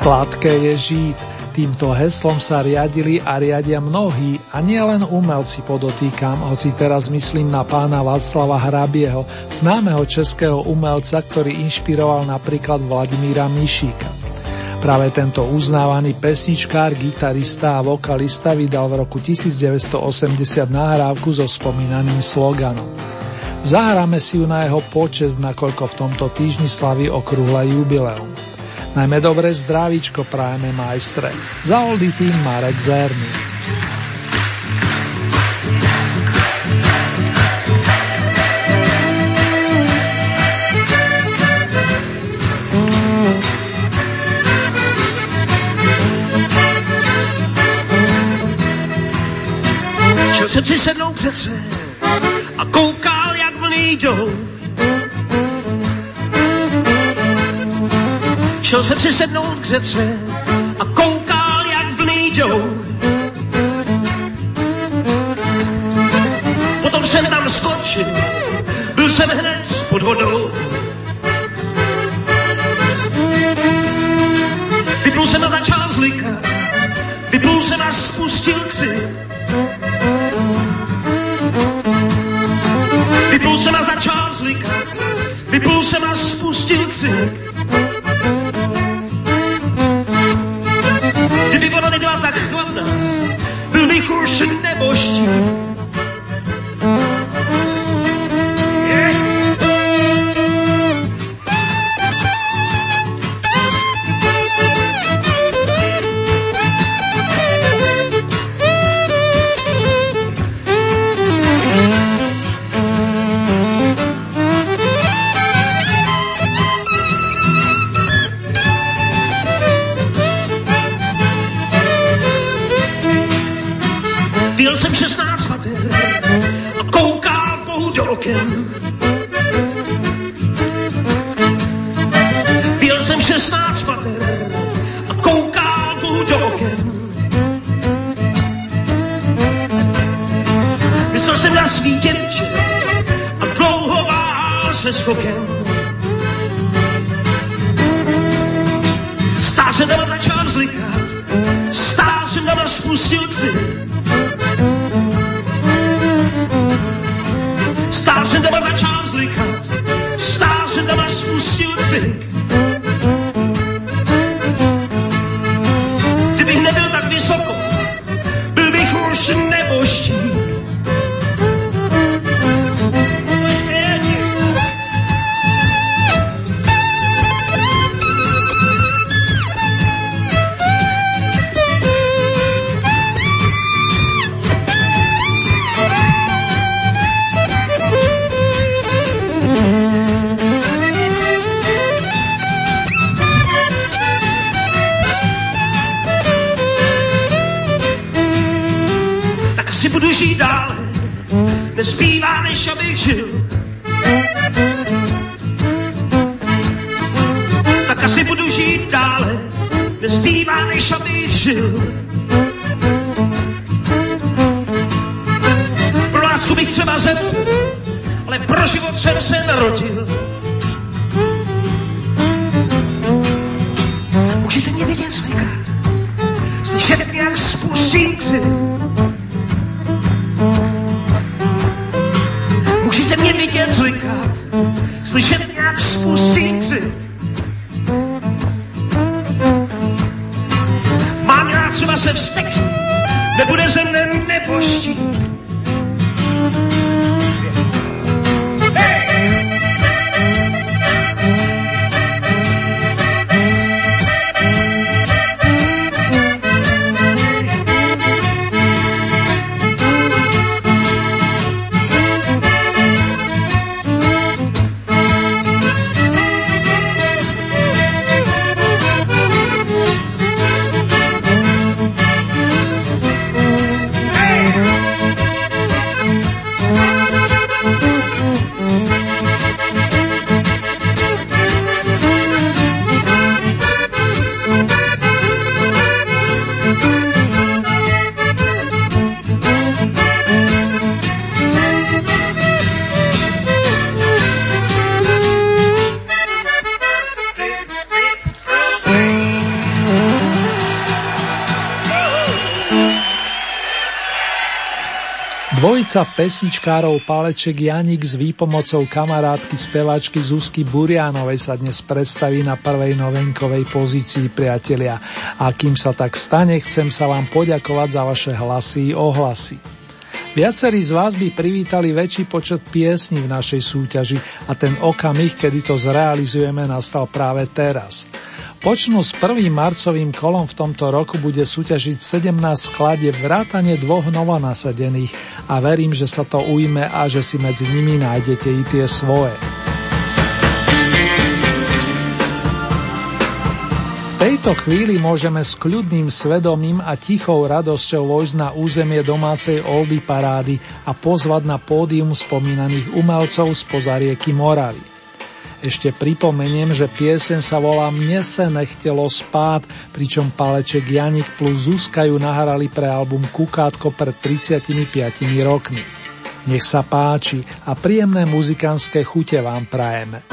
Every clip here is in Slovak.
Sladké je žít. Týmto heslom sa riadili a riadia mnohí, a nielen umelci podotýkam, hoci teraz myslím na pána Václava Hrabieho, známeho českého umelca, ktorý inšpiroval napríklad Vladimíra Mišíka. Práve tento uznávaný pesničkár, gitarista a vokalista vydal v roku 1980 nahrávku so spomínaným sloganom. Zahráme si ju na jeho počest, nakoľko v tomto týždni slaví okrúhle jubileum. Najmä dobré zdravíčko prajeme majstre. Za oldy tým Marek Zerný. Šel jsem si sednout k řece a koukal, jak vlny jdou Šel se přisednout k řece a koukal, jak vlny jdou. Potom jsem tam skočil, byl jsem hned pod vodou. Vyplul jsem a začal zlikat, vyplul jsem a spustil křik. Vyplul jsem a začal zlikat, czynne bości. okem. Byl jsem 16 pater a kouká mu do okem. Myslel jsem na svítě večer a dlouho se skokem. Stál jsem tam a začal zlikat, stál jsem tam a spustil křik. 是 Dvojica pesničkárov Paleček Janik s výpomocou kamarátky spevačky Zuzky Burianovej sa dnes predstaví na prvej novenkovej pozícii priatelia. A kým sa tak stane, chcem sa vám poďakovať za vaše hlasy i ohlasy. Viacerí z vás by privítali väčší počet piesní v našej súťaži a ten okamih, kedy to zrealizujeme, nastal práve teraz. Počnú s prvým marcovým kolom v tomto roku bude súťažiť 17 skladieb vrátane dvoch novonasadených a verím, že sa to ujme a že si medzi nimi nájdete i tie svoje. Tejto chvíli môžeme s kľudným svedomím a tichou radosťou vojsť na územie domácej Oldy parády a pozvať na pódium spomínaných umelcov z pozarieky Moravy. Ešte pripomeniem, že piesen sa volá Mne se nechtelo spát, pričom Paleček Janik plus Zuzka ju nahrali pre album Kukátko pred 35 rokmi. Nech sa páči a príjemné muzikánske chute vám prajeme.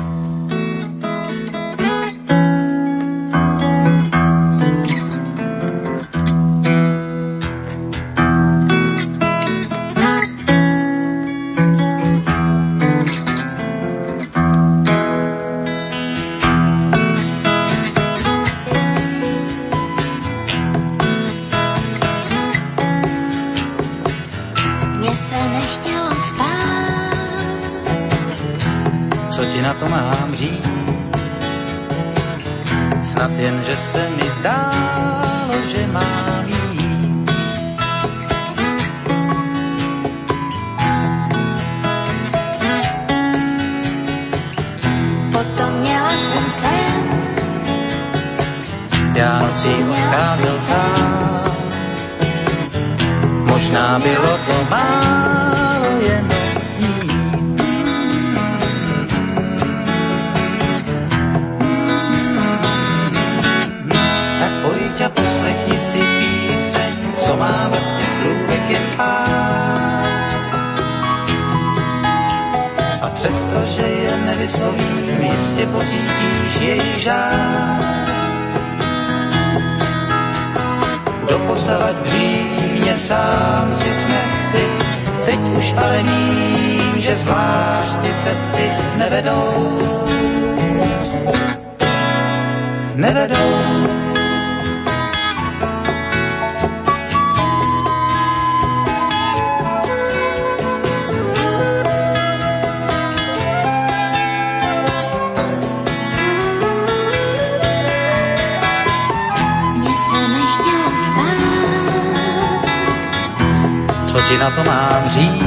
to mám říct?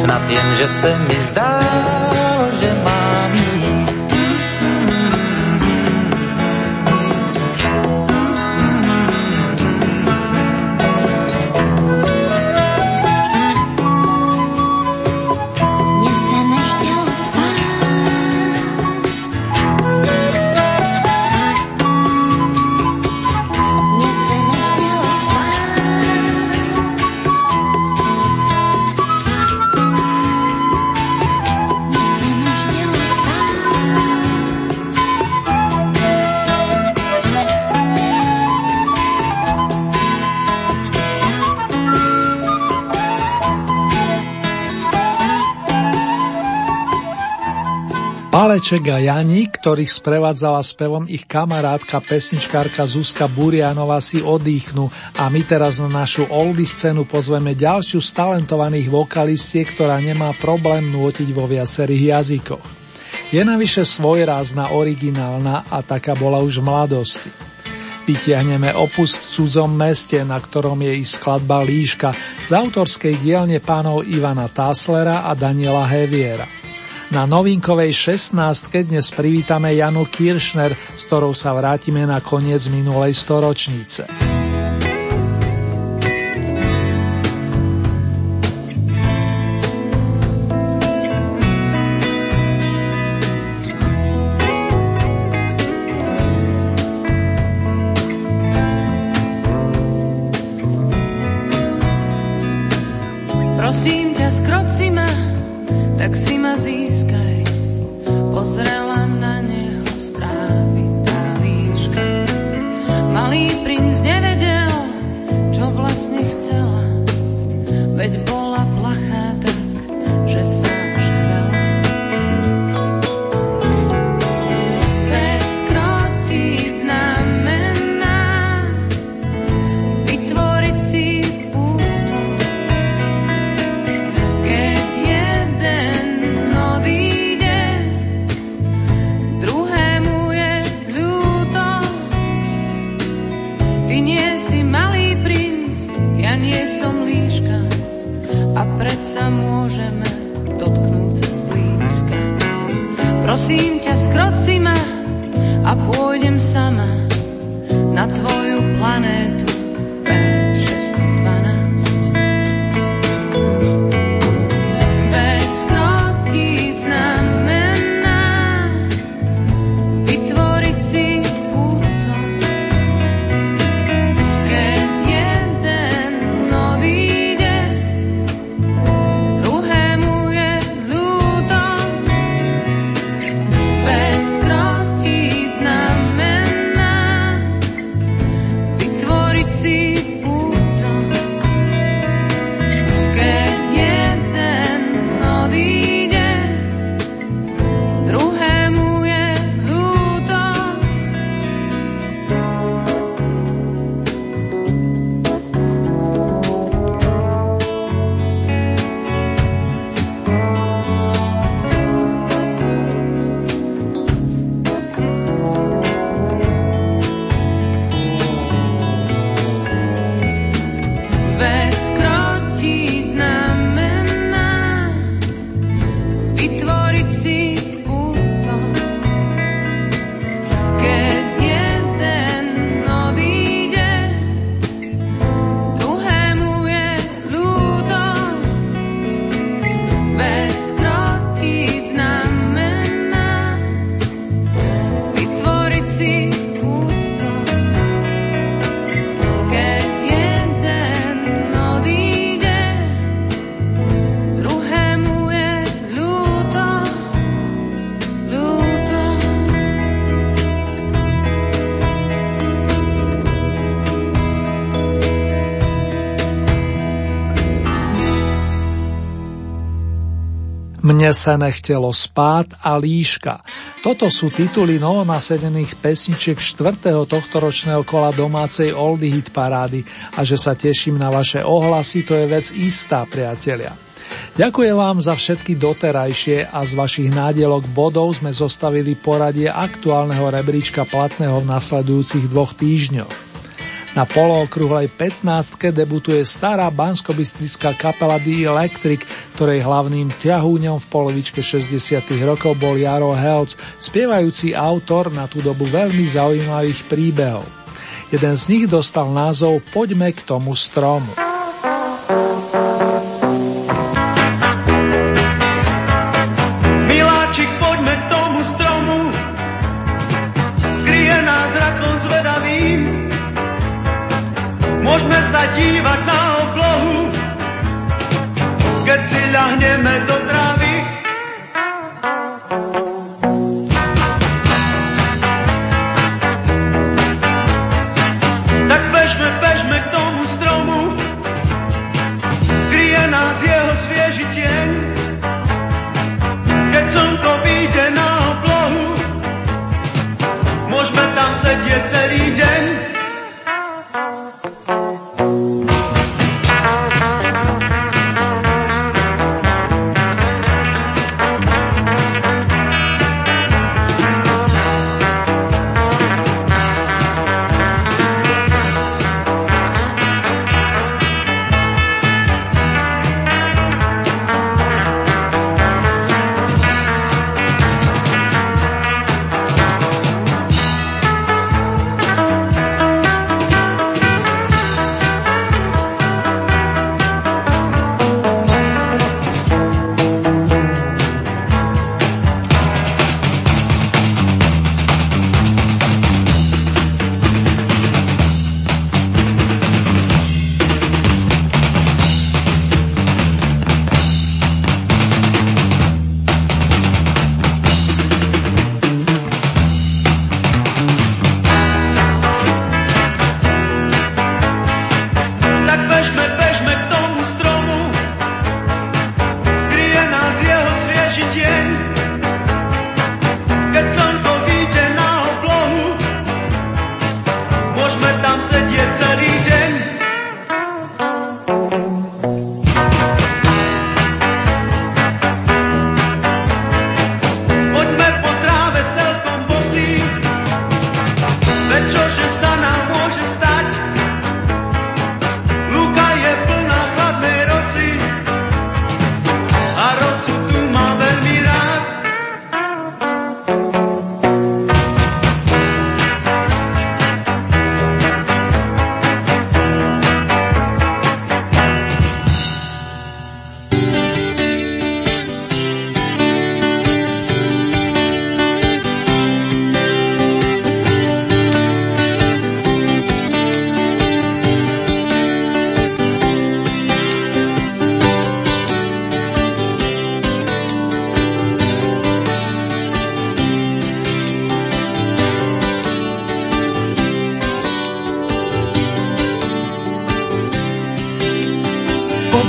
Snad jen, že se mi zdá, Paleček a Jani, ktorých sprevádzala spevom ich kamarátka pesničkárka Zuzka Burianova si oddychnú a my teraz na našu oldy scénu pozveme ďalšiu z talentovaných vokalistiek, ktorá nemá problém nôtiť vo viacerých jazykoch. Je navyše svojrázna, originálna a taká bola už v mladosti. Vytiahneme opus v cudzom meste, na ktorom je i skladba Líška z autorskej dielne pánov Ivana Táslera a Daniela Heviera. Na novinkovej 16. dnes privítame Janu Kiršner, s ktorou sa vrátime na koniec minulej storočnice. sa môžeme dotknúť sa zblízka. Prosím ťa, skroci ma a pôjdem sama na tvoju planétu B62. Unesené chtelo spát a líška. Toto sú tituly novonasedených pesničiek 4. tohto ročného kola domácej Oldy Hit Parády a že sa teším na vaše ohlasy, to je vec istá, priatelia. Ďakujem vám za všetky doterajšie a z vašich nádielok bodov sme zostavili poradie aktuálneho rebríčka platného v nasledujúcich dvoch týždňoch. Na polookrúhlej 15 debutuje stará banskobistrická kapela The Electric, ktorej hlavným ťahúňom v polovičke 60 rokov bol Jaro Helc, spievajúci autor na tú dobu veľmi zaujímavých príbehov. Jeden z nich dostal názov Poďme k tomu stromu.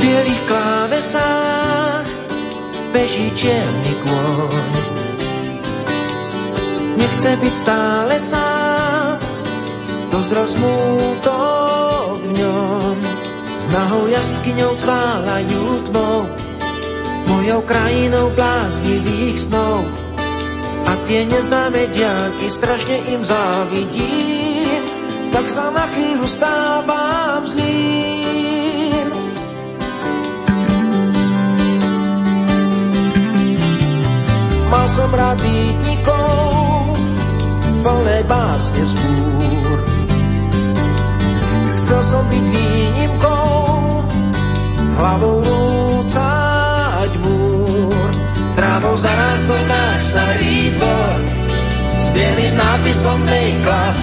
Bielých klávesách beží čierny kôň. Nechce byť stále sám, dosť rozmútok v ňom. S nahou jazdkyňou cválajú tmou, mojou krajinou bláznivých snov. A tie neznáme diaky strašne im závidím, tak sa na chvíľu stávam zlým. Mal som rád bytnikov, plné básne vzbúr. Chcel som byť výnimkou, hlavou rúcať múr. Trávou zarástol náš starý dvor, s bielým nápisom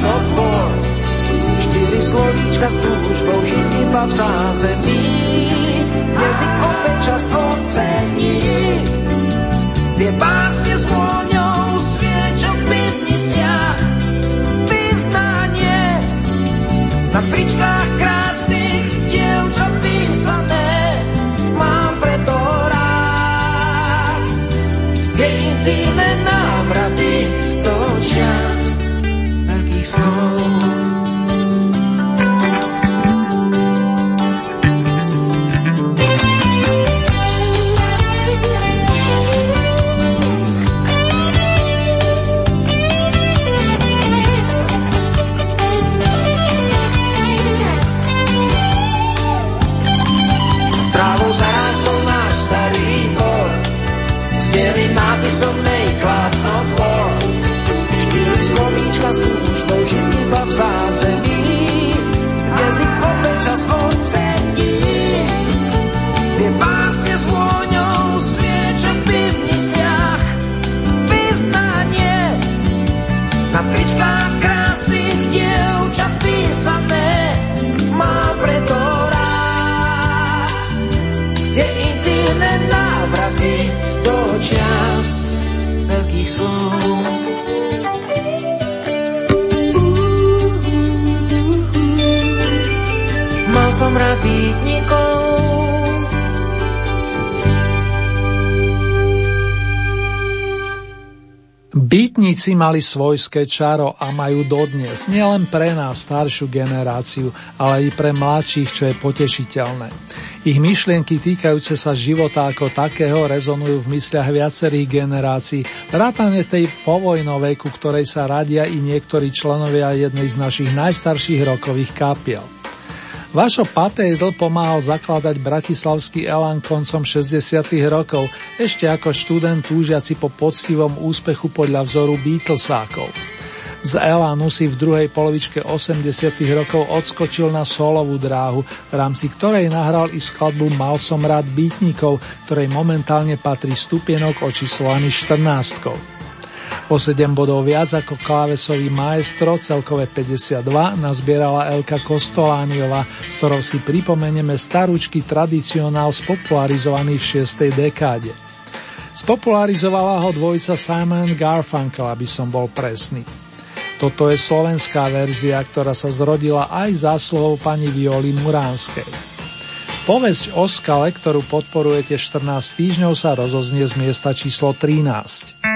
Not War. Štyri slovíčka s túžbou, žiť iba v zázemí, jazyk opäť čas ocení. Tie básne s zázemí, jazyk opäť čas ocení. Tie básne s vôňou sviečok v pivniciach, vyznanie na tričkách krásnych dievčat písané. Mám preto rád tie intýmne návraty do čas veľkých slov. Som rád bytnikov, Bytníci mali svojské čaro a majú dodnes, nielen pre nás staršiu generáciu, ale i pre mladších, čo je potešiteľné. Ich myšlienky týkajúce sa života ako takého rezonujú v mysliach viacerých generácií, vrátane tej povojnovej, ku ktorej sa radia i niektorí členovia jednej z našich najstarších rokových kapiel. Vašo Patejdl pomáhal zakladať bratislavský Elan koncom 60. rokov, ešte ako študent túžiaci po poctivom úspechu podľa vzoru Beatlesákov. Z Elanu si v druhej polovičke 80. rokov odskočil na solovú dráhu, v rámci ktorej nahral i skladbu Mal som rád bytníkov, ktorej momentálne patrí stupienok očíslovaný 14. O 7 bodov viac ako klávesový maestro, celkové 52, nazbierala Elka Kostolániova, s ktorou si pripomenieme starúčky tradicionál spopularizovaný v 6. dekáde. Spopularizovala ho dvojica Simon Garfunkel, aby som bol presný. Toto je slovenská verzia, ktorá sa zrodila aj zásluhou pani Violi Muránskej. Povesť o skale, ktorú podporujete 14 týždňov, sa rozoznie z miesta číslo 13.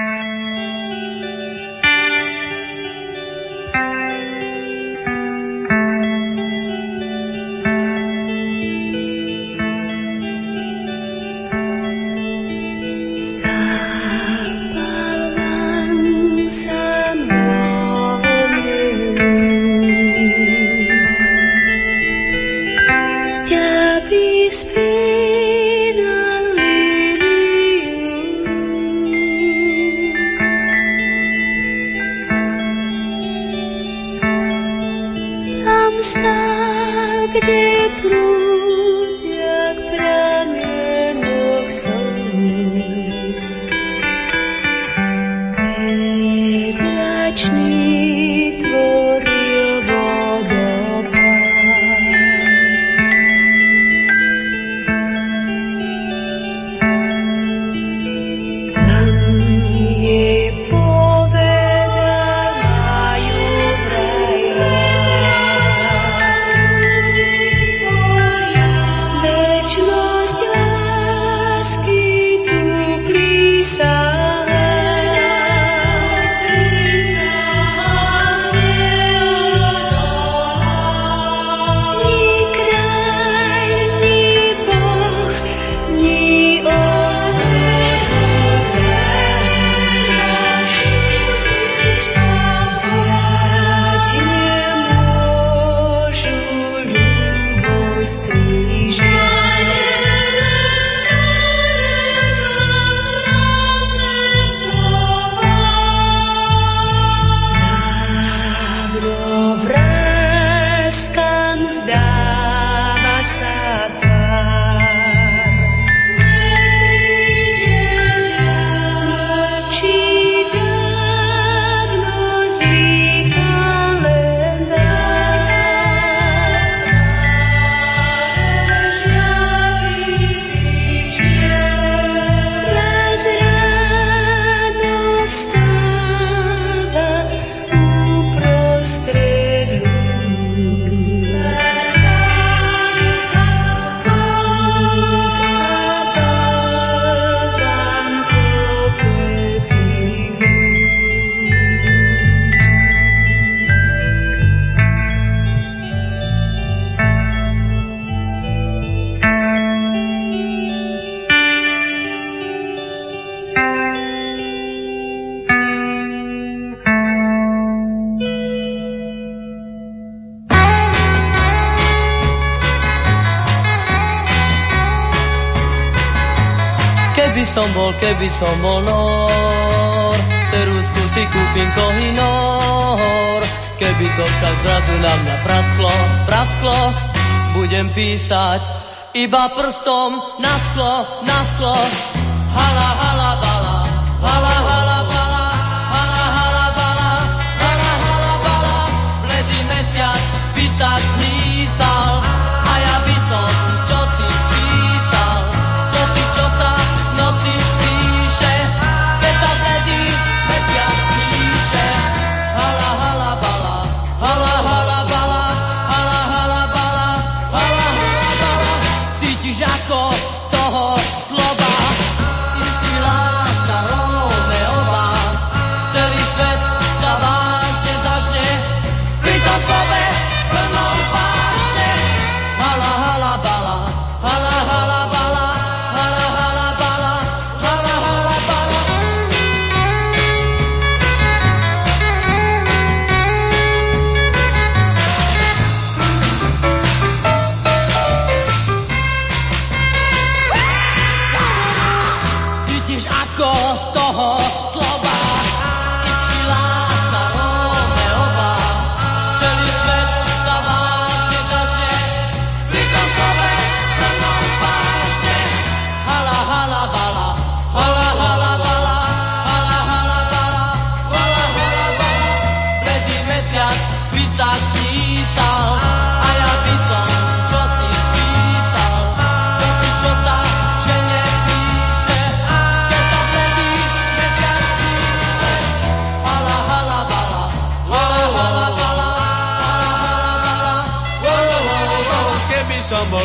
keby som bol nor, ceruzku si kúpim kohinor. Keby to však zrazu na mňa prasklo, prasklo, budem písať iba prstom na sklo, na sklo. Hala, hala, bala, hala, hala, bala, hala, hala, bala, hala, hala, bala. Bledý mesiac písať písal,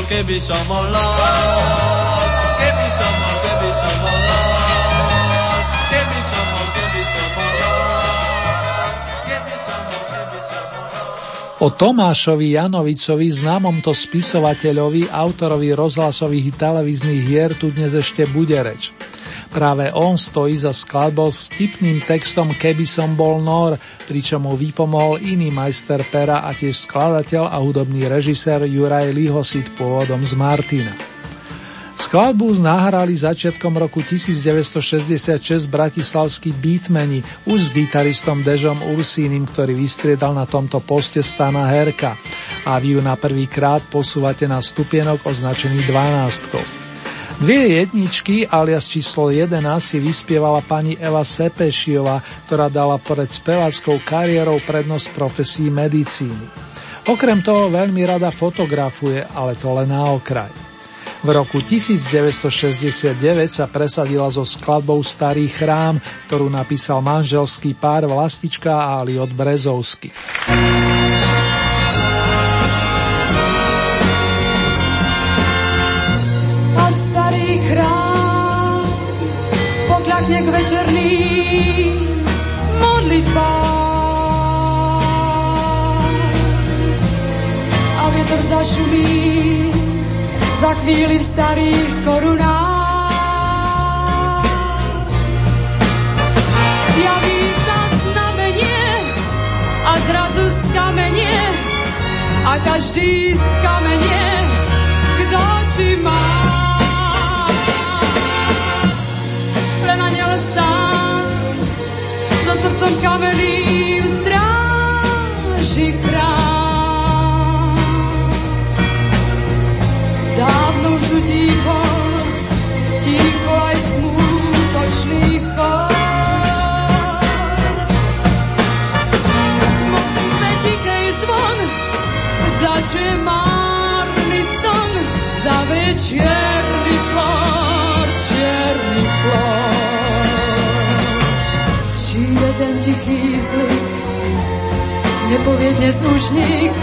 Keby som bol, keby som lord, keby som bol, keby som lord, keby som bol, keby som lord, keby som lord. O Tomášovi Janovicovi, známom to spisovateľovi, autorovi rozhlasových televíznych hier tu dnes ešte bude reč. Práve on stojí za skladbou s vtipným textom Keby som bol nor, pričom mu vypomohol iný majster pera a tiež skladateľ a hudobný režisér Juraj Lihosit pôvodom z Martina. Skladbu nahrali začiatkom roku 1966 bratislavskí beatmeni už s gitaristom Dežom Ursínim, ktorý vystriedal na tomto poste Stana Herka a vy ju na prvý krát posúvate na stupienok označený 12. Dve jedničky, alias číslo 11, si vyspievala pani Eva Sepešiova, ktorá dala pred speváckou kariérou prednosť profesii medicíny. Okrem toho veľmi rada fotografuje, ale to len na okraj. V roku 1969 sa presadila so skladbou Starý chrám, ktorú napísal manželský pár Vlastička a Aliot Brezovsky. Večerným modlitbám. A vietor zašumí za chvíli v starých korunách. Zjaví sa a zrazu skamenie a každý skamenie, kto či má. Len aniel sám so srdcom kamenným stráži chrám. Dávno už utíchol, stíchol aj smútočný chod. Zvon, začuje márny ston, za večerný flor, čierny flor. Či jeden tichý vzlik nepovie dnes už nik,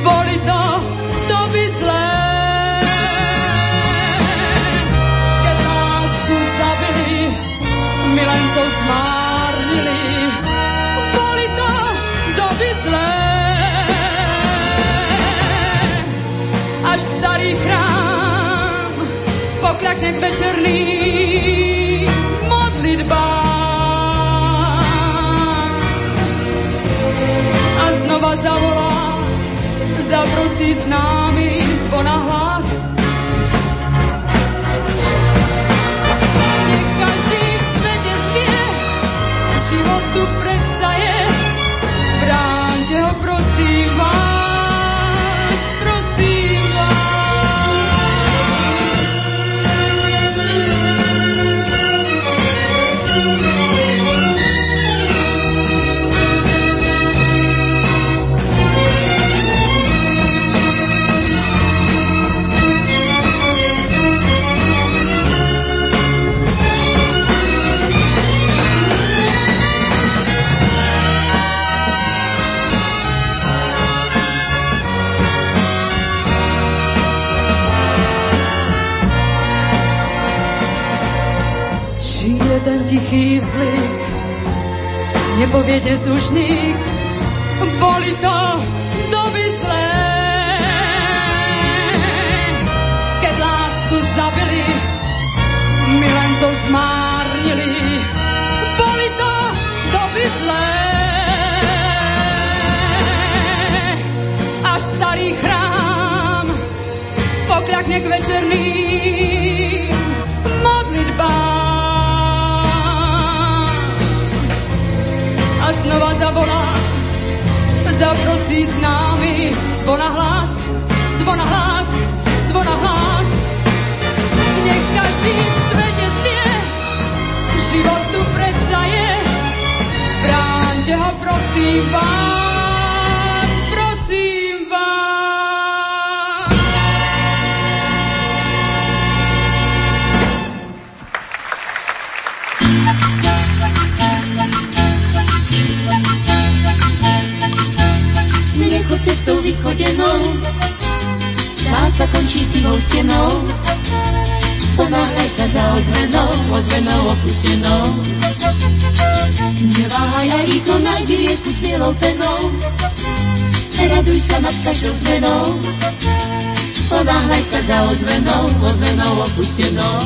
boli to doby zlé. Keď lásku zabili, milencov zmárnili, boli to doby zlé. Až starý chrám pokľakne k večerným zavolá, zaprosí s námi zvona hlas. Tichý vzlik, nepoviete sušník, boli to doby zlé. Keď lásku zabili, milencov zmárnili, boli to doby zlé. A starý chrám pokľakne k večerným znova zavolá, zaprosí s námi. Zvona hlas, zvona hlas, zvona hlas. Nech každý v svete zvie, život tu predsa je, bráňte ho prosím vás, sa končí sivou stenou. Ponáhľaj sa za ozvenou, ozvenou opustenou. Neváhaj a rýchlo nájdi rieku s bielou penou. Raduj sa nad každou zmenou. Ponáhľaj sa za ozvenou, ozvenou opustenou.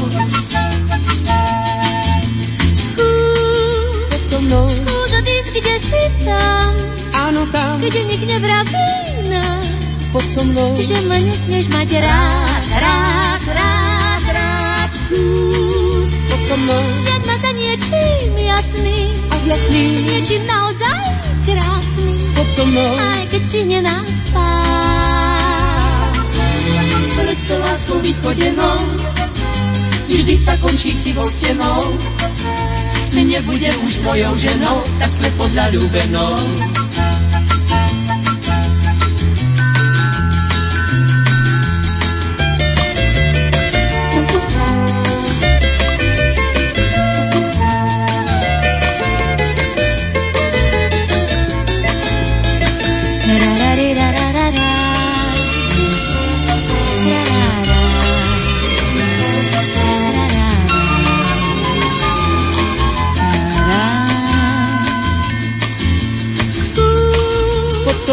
Skús so mnou, Skús odísť, kde si tam, áno tam, kde nik nevraví nám, poď so mnou, že ma nesmieš mať rád, rád, rád, rád. Skús poď so mnou, Zjaď ma za niečím jasným, a jasný, niečím naozaj krásnym, poď so mnou, aj keď si nenaspá. Pred to láskou vychodenou, vždy sa končí sivou stenou. Nebude už tvojou ženou, tak slepo zalúbenou.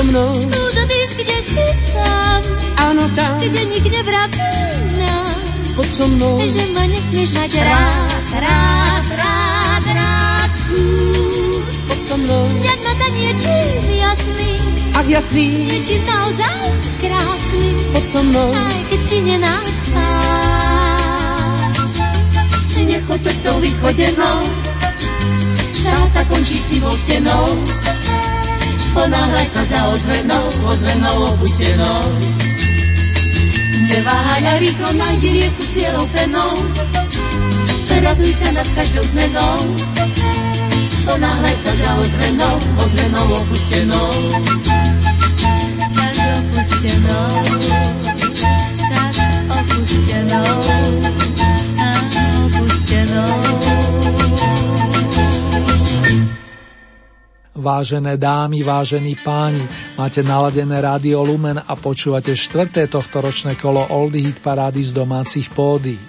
So mnou, Skús odísť, kde si tam, áno tam, kde nik nevraví nám, poď so mnou, že ma nesmieš mať rád, rád, rád, rád. Skús poď so mnou, Zjaď ma za niečím jasným, a jasný, niečím naozaj krásnym, poď so mnou, aj keď si nenaspá. Nechoď cestou vychodenou, tá sa končí sivou stenou. Ponáhľaj sa za ozvenou, ozvenou opustenou. Neváhaj a rýchlo nájdi rieku s bielou penou. Raduj sa nad každou zmenou. Ponáhľaj sa za ozvenou, ozvenou opustenou. Tak opustenou, tak opustenou, Vážené dámy, vážení páni, máte naladené rádio Lumen a počúvate štvrté tohtoročné kolo Oldy Hit parády z domácich pódií.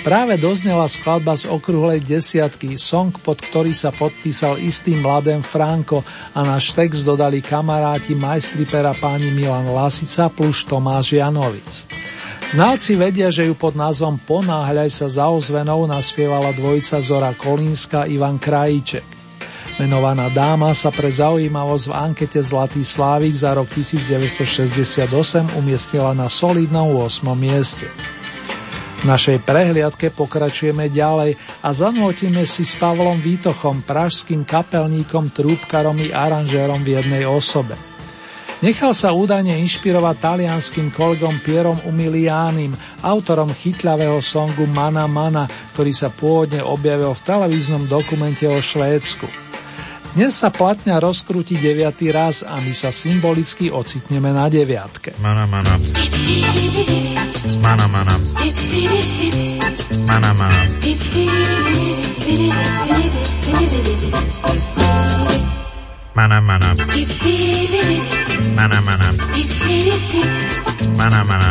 Práve doznela skladba z okrúhlej desiatky, song, pod ktorý sa podpísal istý mladém Franko a náš text dodali kamaráti majstri pera páni Milan Lasica plus Tomáš Janovic. Znalci vedia, že ju pod názvom Ponáhľaj sa za ozvenou naspievala dvojica Zora Kolínska Ivan Krajíček. Menovaná dáma sa pre zaujímavosť v ankete Zlatý Slávik za rok 1968 umiestnila na solidnom 8. mieste. V našej prehliadke pokračujeme ďalej a zanotíme si s Pavlom Výtochom, pražským kapelníkom, trúbkarom i aranžérom v jednej osobe. Nechal sa údajne inšpirovať talianským kolegom Pierom Umiliánim, autorom chytľavého songu Mana Mana, ktorý sa pôvodne objavil v televíznom dokumente o Švédsku. Dnes sa platňa rozkrúti deviatý raz a my sa symbolicky ocitneme na deviatke. Mana, mana. Mana, mana. Mana, mana. Mana, mana. Mana, mana. Mana, mana.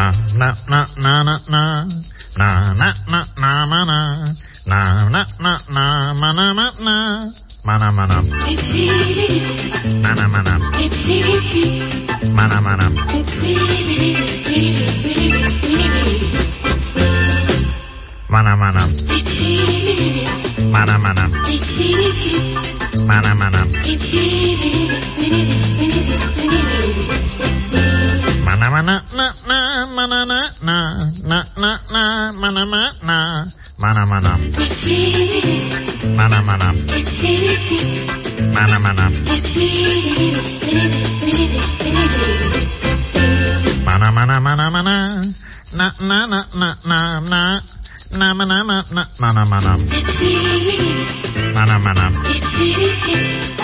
na na na na na na mana na na mana mana mana mana mana mana mana mana mana mana na na na na na na na na na na mana mana mana mana mana mana na na na na na na na na na mana na na na na mana mana mana mana mana mana mana mana mana mana mana na ma na na na ma na na na na na na ma na ma na ma na ma na ma na ma na ma na ma na ma na ma na ma na ma na na na na na na na na ma na ma na ma na ma na ma na ma na ma na ma na Manamana. na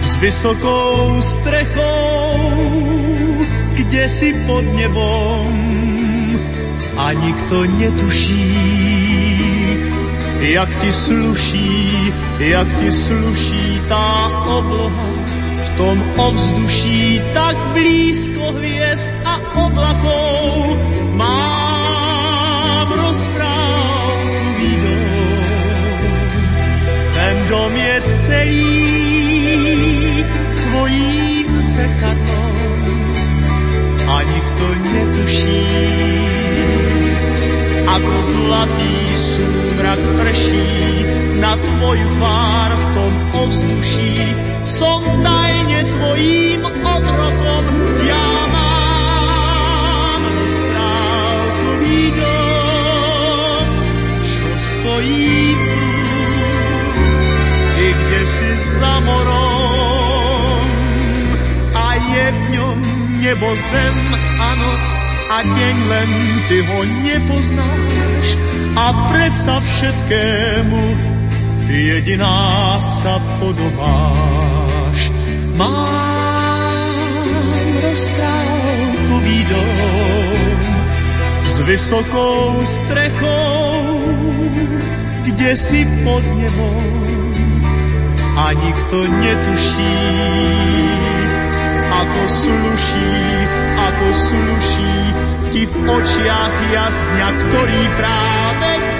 s vysokou strechou, kde si pod nebom a nikto netuší, jak ti sluší, jak ti sluší tá obloha v tom ovzduší tak blízko hviezd a oblakov. Je celý tvojím zrkadlom a nikto netuší, ako zlatý súmrak prší na tvoju tvár v tom ovzduší. Som tajne tvojím otrokom, ja mám rozprávkový dom, čo stojí za morom a je v ňom nebo zem a noc a deň len ty ho nepoznáš a predsa všetkému ty jediná sa podobáš. Mám rozprávkový dom s vysokou strechou, kde si pod nebom a nikto netuší, ako sluší, ako sluší ti v očiach jazdňa, ktorý práve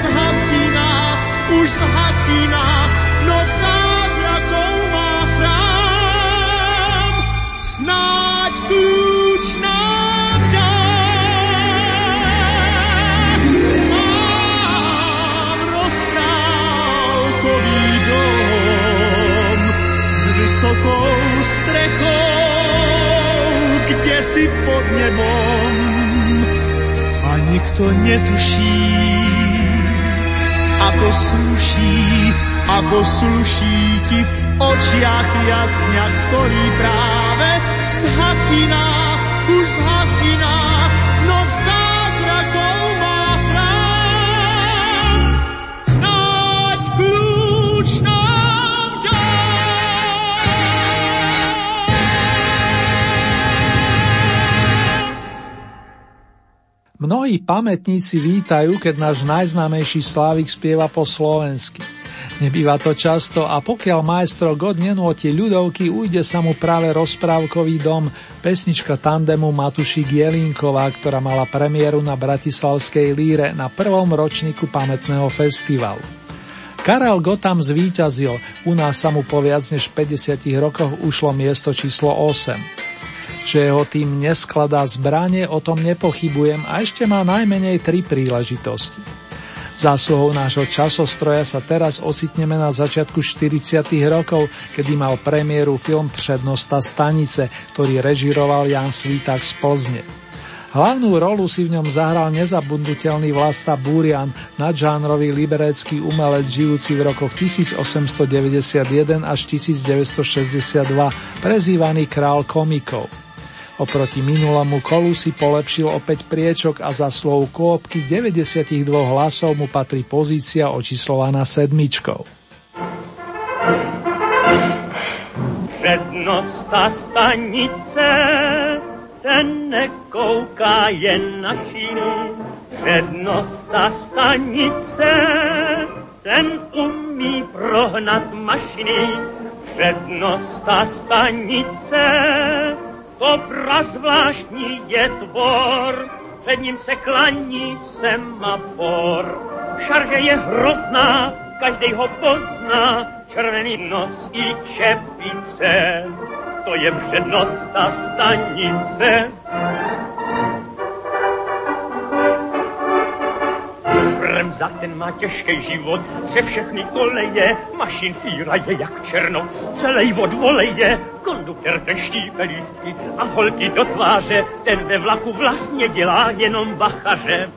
pod nebom. A nikto netuší, ako sluší, ako sluší ti v očiach jasňa, ktorý práve zhasíná, už zhasíná, Mnohí pamätníci vítajú, keď náš najznámejší Slávik spieva po slovensky. Nebýva to často a pokiaľ majstro God nenúti ľudovky, ujde sa mu práve rozprávkový dom, pesnička tandemu Matušík Jelínková, ktorá mala premiéru na Bratislavskej líre na prvom ročníku pamätného festivalu. Karel Gotam zvíťazil, u nás sa mu po viac než 50 rokoch ušlo miesto číslo 8. Že jeho tým neskladá zbranie, o tom nepochybujem a ešte má najmenej tri príležitosti. Zásluhou nášho časostroja sa teraz ocitneme na začiatku 40. rokov, kedy mal premiéru film Přednosta stanice, ktorý režiroval Jan Svítak z Plzne. Hlavnú rolu si v ňom zahral nezabudnutelný Vlasta Búrian, nadžánrový liberecký umelec žijúci v rokoch 1891 až 1962, prezývaný král komikov. Oproti minulému kolu si polepšil opäť priečok a za slov kôpky 92 hlasov mu patrí pozícia očíslovaná sedmičkou. Přednosta stanice ten nekouká jen na šíny. Přednosta stanice, ten umí prohnat mašiny. Přednosta stanice, to prazvláštní je tvor, před ním se klaní semafor. Šarže je hrozná, každý ho pozná, červený nos i čepice to je přednost ta stanice. Bremza, ten má těžký život, že všechny koleje, mašin fíra je jak černo, celý od voleje, konduktor ten štípe lístky a holky do tváře, ten ve vlaku vlastně dělá jenom bachaře.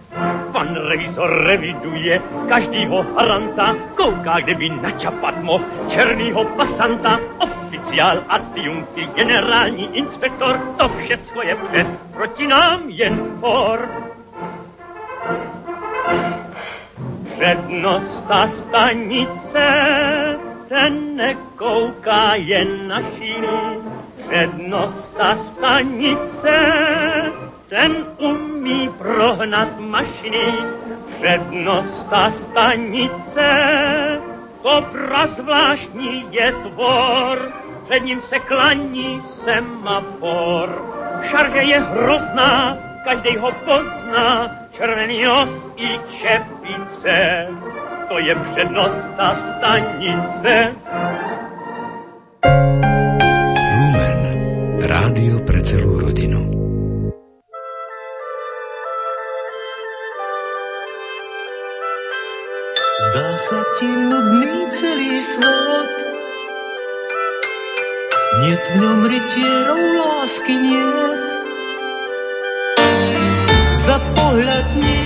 Pan revizor reviduje každýho haranta, kouká, kde by načapat mohl černýho pasanta, oficiál, adjunkty, generální inspektor, to všecko je před, proti nám jen for. Přednosta stanice, ten nekouká jen na šíny. Přednosta stanice, ten umí prohnat mašiny. Přednosta stanice, to prazvláštní je tvor, před ním se klaní semafor. Šarže je hrozná, každý ho pozná, červený nos i čepice. To je přednost ta stanice. Lumen. Rádio pre celú rodinu. Zdá sa ti nudný celý svet, Niet v ňom rytierov lásky niet. Za pohľad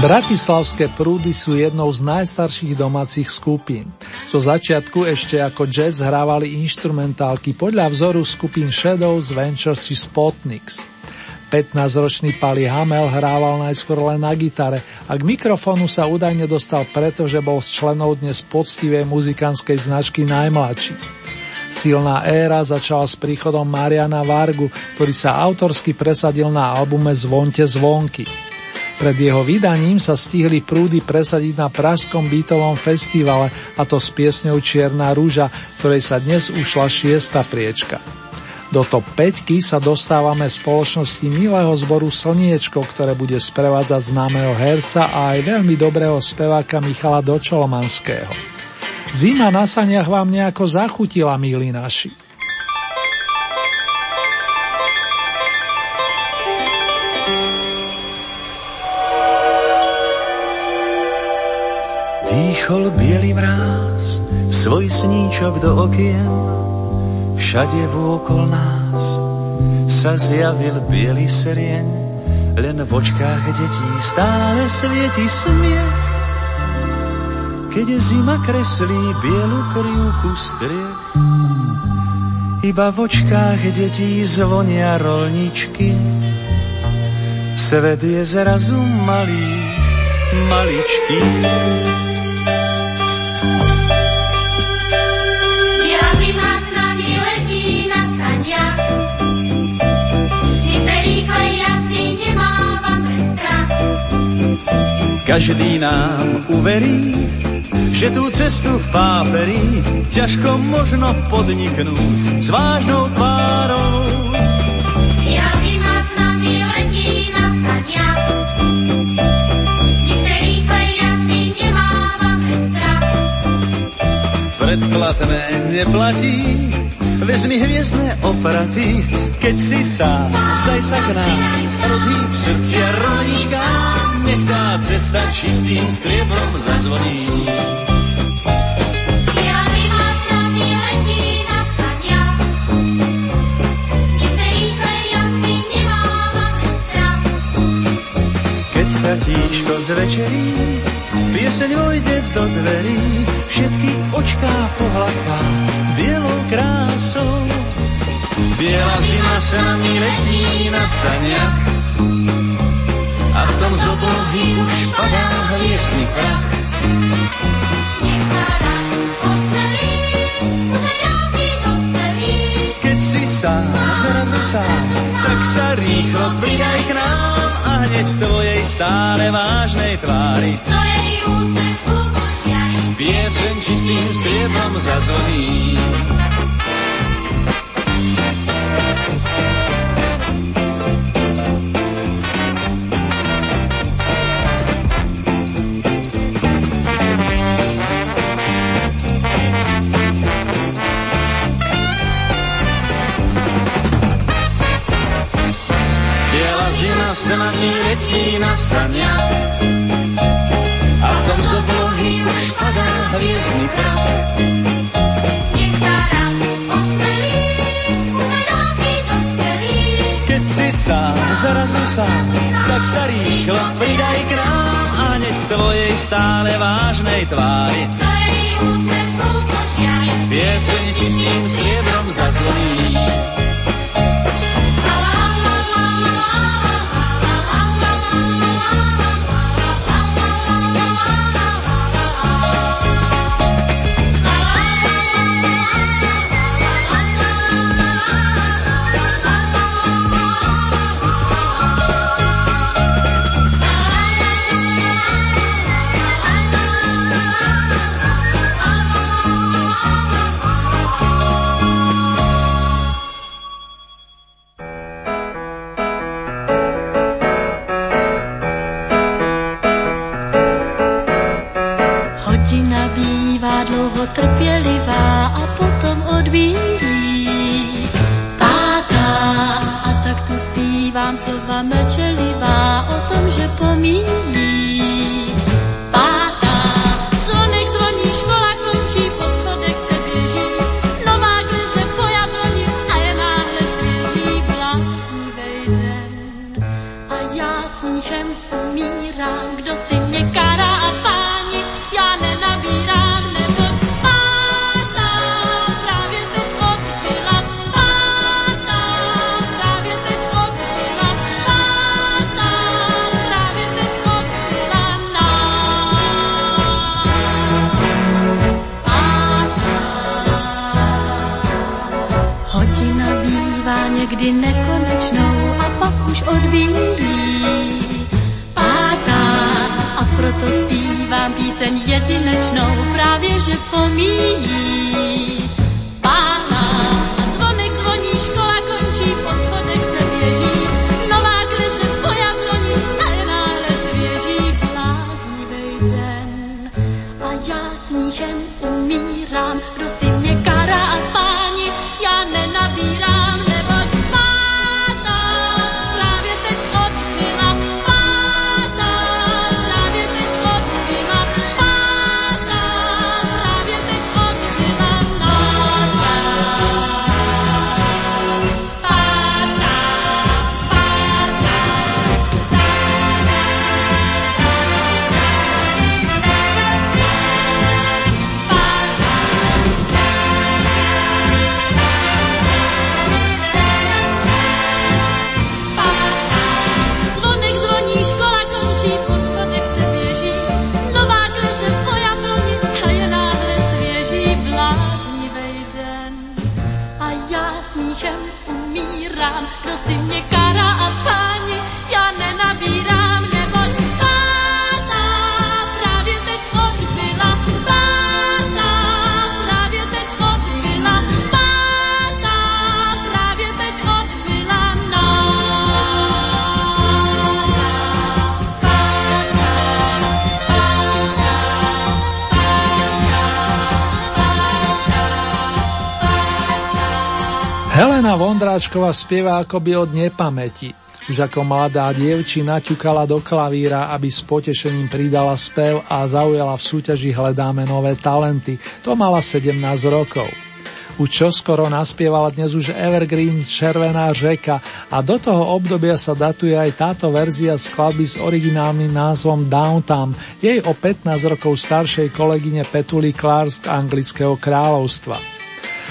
Bratislavské prúdy sú jednou z najstarších domácich skupín. Zo začiatku ešte ako jazz hrávali instrumentálky podľa vzoru skupín Shadows, Ventures či Spotniks. 15-ročný Pali Hamel hrával najskôr len na gitare a k mikrofónu sa údajne dostal preto, že bol z členov dnes poctivej muzikánskej značky najmladší. Silná éra začala s príchodom Mariana Vargu, ktorý sa autorsky presadil na albume Zvonte zvonky. Pred jeho vydaním sa stihli prúdy presadiť na Pražskom bytovom festivale, a to s piesňou Čierna rúža, ktorej sa dnes ušla šiesta priečka. Do top 5 sa dostávame spoločnosti milého zboru Slniečko, ktoré bude sprevádzať známeho herca a aj veľmi dobrého speváka Michala Dočolomanského. Zima na saniach vám nejako zachutila, milí naši. Dýchol bielý mráz, svoj sníčok do okien, všade vôkol nás sa zjavil biely serieň, len v očkách detí stále svieti smiech. Keď zima kreslí bielu krivku striech, iba v očkách detí zvonia rolničky. Svet je zrazu malý, maličký. Každý nám uverí, že tú cestu v páperi ťažko možno podniknúť s vážnou tvárou. Ja zima s nami letí na saniach, my se rýchle jasný nemávame strach. Predplatné neplatí, vezmi hviezdne opraty, keď si sám, daj sa k nám, rozhýb srdcia rodičkám nech tá cesta čistým striebrom zazvoní. Keď sa tíško zvečerí, pieseň vojde do dverí, všetky očká pohľadká bielou krásou. Biela zima sa nami letí na saniach, v tom z oblohy už padá hviezdny prach. Nech sa raz posmelí, Keď si sám, zrazu sám, tak sa rýchlo pridaj k nám a hneď v tvojej stále vážnej tvári. Ktorej pieseň čistým striebom zazvoní. Ní letí na sania. A v tom z oblohy už padá hviezdny prach. Nech sa raz osmelí, uvedomí dospelí. Keď si sám, zrazu sám, tak sa rýchlo pridaj k nám a nech tvojej stále vážnej tvári. Ktorej úsmev skúpočiaj, pieseň čistým striebrom zazvoní. Právě že Helena Vondráčková spieva akoby od nepamäti. Už ako mladá dievčina ťukala do klavíra, aby s potešením pridala spev a zaujala v súťaži Hledáme nové talenty. To mala 17 rokov. Už čoskoro naspievala dnes už Evergreen Červená řeka a do toho obdobia sa datuje aj táto verzia skladby s originálnym názvom Downtown, jej o 15 rokov staršej kolegyne Petuli Clark z anglického kráľovstva.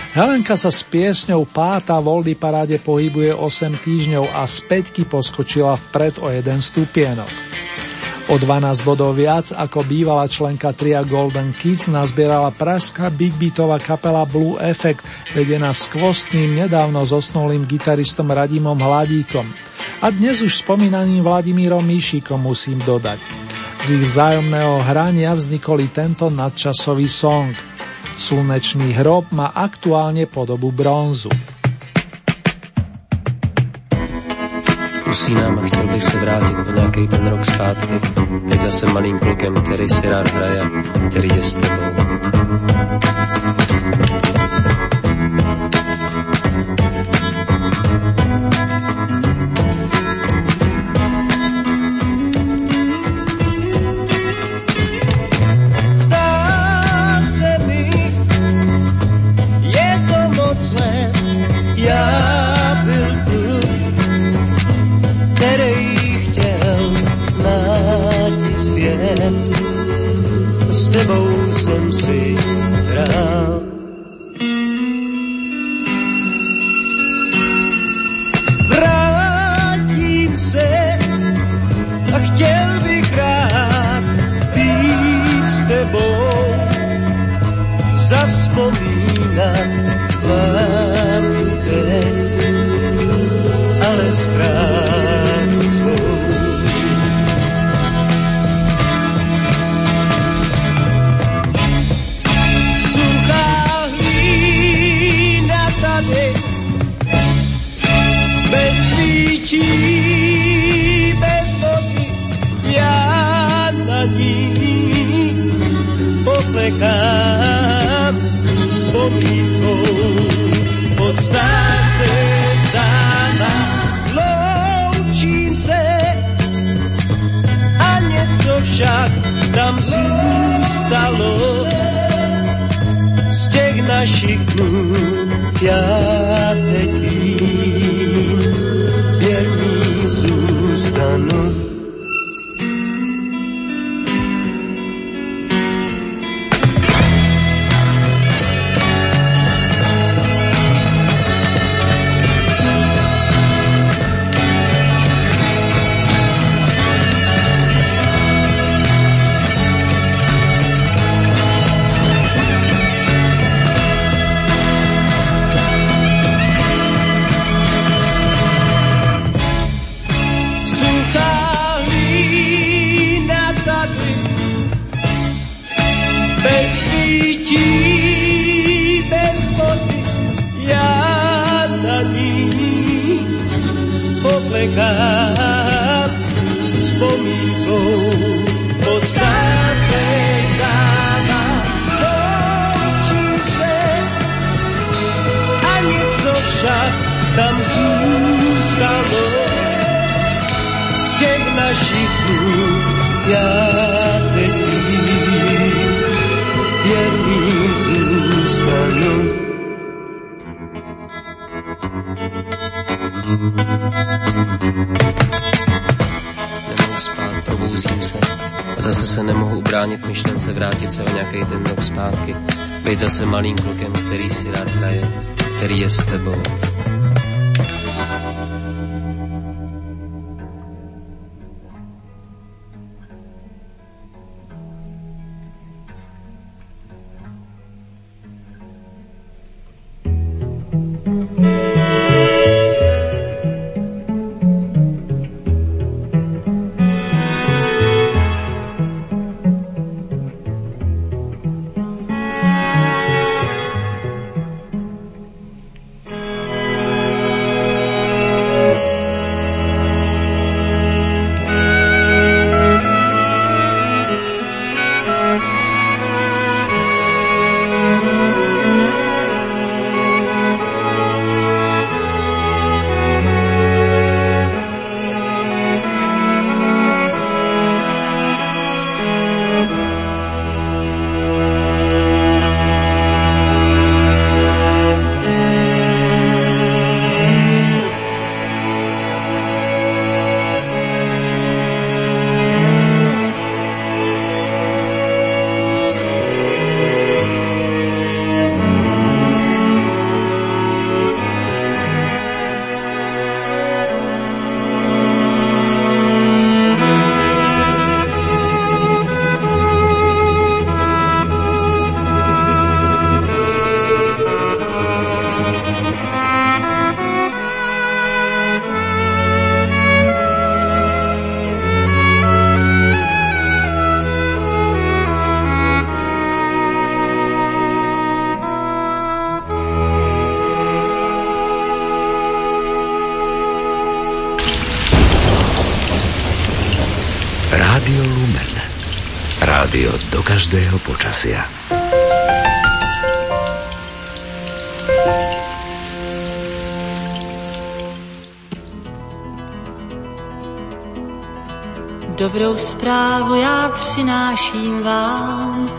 Helenka sa s piesňou Páta v Oldy paráde pohybuje 8 týždňov a z peťky poskočila vpred o jeden stupienok. O 12 bodov viac ako bývalá členka tria Golden Kids nazbierala pražská big beatová kapela Blue Effect, vedená skvostným nedávno zosnulým gitaristom Radimom Hladíkom. A dnes už spomínaným Vladimírom Míšikom musím dodať. Z ich vzájomného hrania vznikol i tento nadčasový song – Slnečný hrob má aktuálne podobu bronzu. Usínám a chtěl bych se vrátit o nějaký ten rok zpátky. Teď zase malým klukem, který si rád hraje, který je s tebou. Ubránit myšlence vrátit se o nějaký ten rok zpátky. Být zase malým klukem, který si rád hraje, který je s tebou. Počasia. Dobrou zprávu já přináším vám,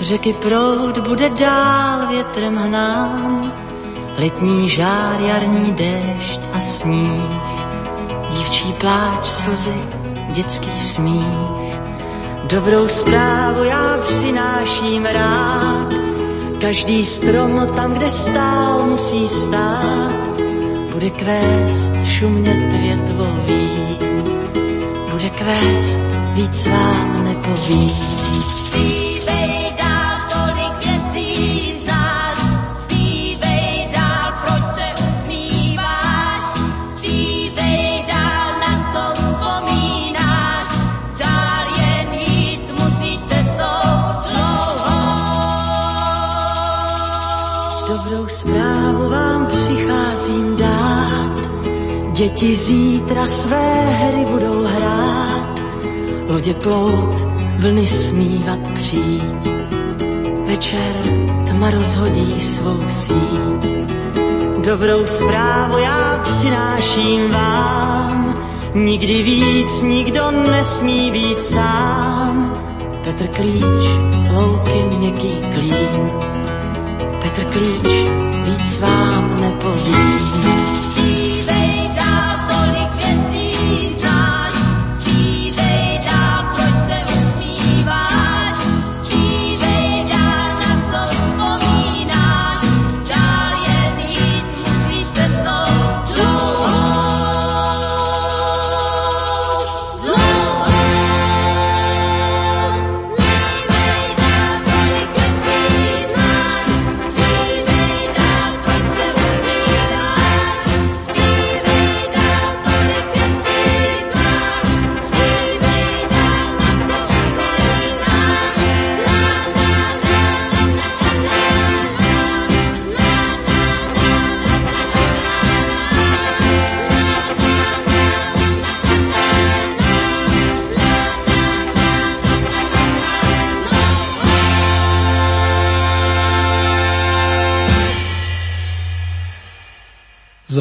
řeky proud bude dál větrem hnán, letní žár, jarní déšť a sníh, dívčí pláč, slzy, dětský smích. Dobrou zprávu já přináším rád, každý strom tam, kde stál, musí stát, bude kvést šumět větvový bude kvést, víc vám nepovím. Děti zítra své hry budou hrát, lodě plout, vlny smívat přijít. Večer tma rozhodí svou síť. Dobrou zprávu já přináším vám, nikdy víc nikdo nesmí být sám. Petr Klíč, louky měkký klín, Petr Klíč, víc vám nepovím.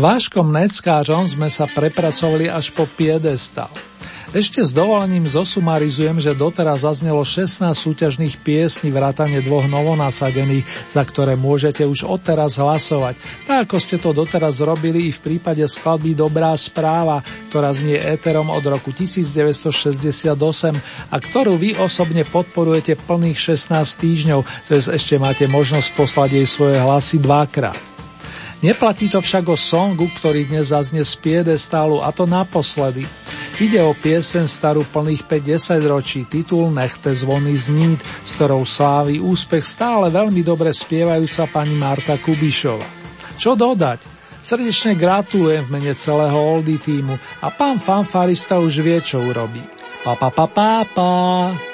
Váškom Neckářom sme sa prepracovali až po piedestal. Ešte s dovolením zosumarizujem, že doteraz zaznelo 16 súťažných piesní vrátane dvoch novonasadených, za ktoré môžete už odteraz hlasovať, tak ako ste to doteraz robili i v prípade skladby Dobrá správa, ktorá znie éterom od roku 1968 a ktorú vy osobne podporujete plných 16 týždňov, to je ešte máte možnosť poslať jej svoje hlasy dvakrát. Neplatí to však o songu, ktorý dnes zaznie z piedestálu a to naposledy. Ide o piesen starú plných 50 ročí, titul Nechte zvony znít, s ktorou slávi úspech stále veľmi dobre spievajúca pani Marta Kubišova. Čo dodať? Srdečne gratulujem v mene celého Oldy týmu a pán fanfarista už vie, čo urobí. Pa, pa, pa, pa, pa.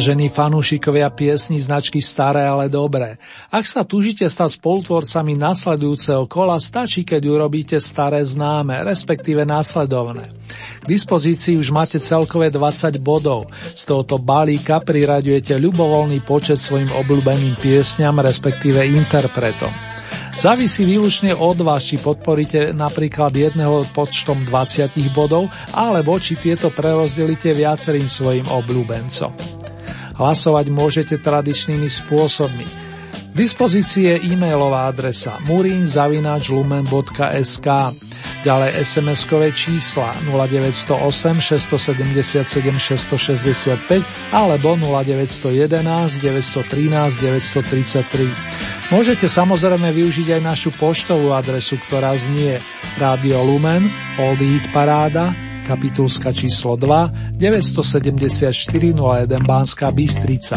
Vážení fanúšikovia piesni značky Staré, ale dobré. Ak sa tužite stať spolutvorcami nasledujúceho kola, stačí, keď urobíte staré známe, respektíve následovné. K dispozícii už máte celkové 20 bodov. Z tohoto balíka priraďujete ľubovoľný počet svojim obľúbeným piesňam, respektíve interpretom. Závisí výlučne od vás, či podporíte napríklad jedného počtom 20 bodov, alebo či tieto prerozdelíte viacerým svojim obľúbencom. Hlasovať môžete tradičnými spôsobmi. V dispozícii je e-mailová adresa murinzavinačlumen.sk Ďalej SMS-kové čísla 0908 677 665 alebo 0911 913 933. Môžete samozrejme využiť aj našu poštovú adresu, ktorá znie Radio Lumen, Old Eat Paráda, kapitulska číslo 2, 974 01 Bánska Bystrica.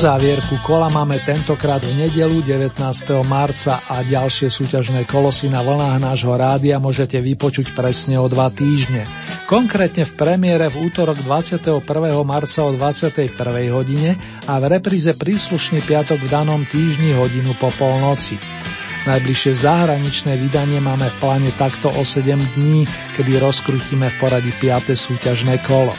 Uzávierku kola máme tentokrát v nedelu 19. marca a ďalšie súťažné kolosy na vlnách nášho rádia môžete vypočuť presne o dva týždne. Konkrétne v premiére v útorok 21. marca o 21. hodine a v repríze príslušný piatok v danom týždni hodinu po polnoci. Najbližšie zahraničné vydanie máme v pláne takto o 7 dní, kedy rozkrutíme v poradí 5. súťažné kolo.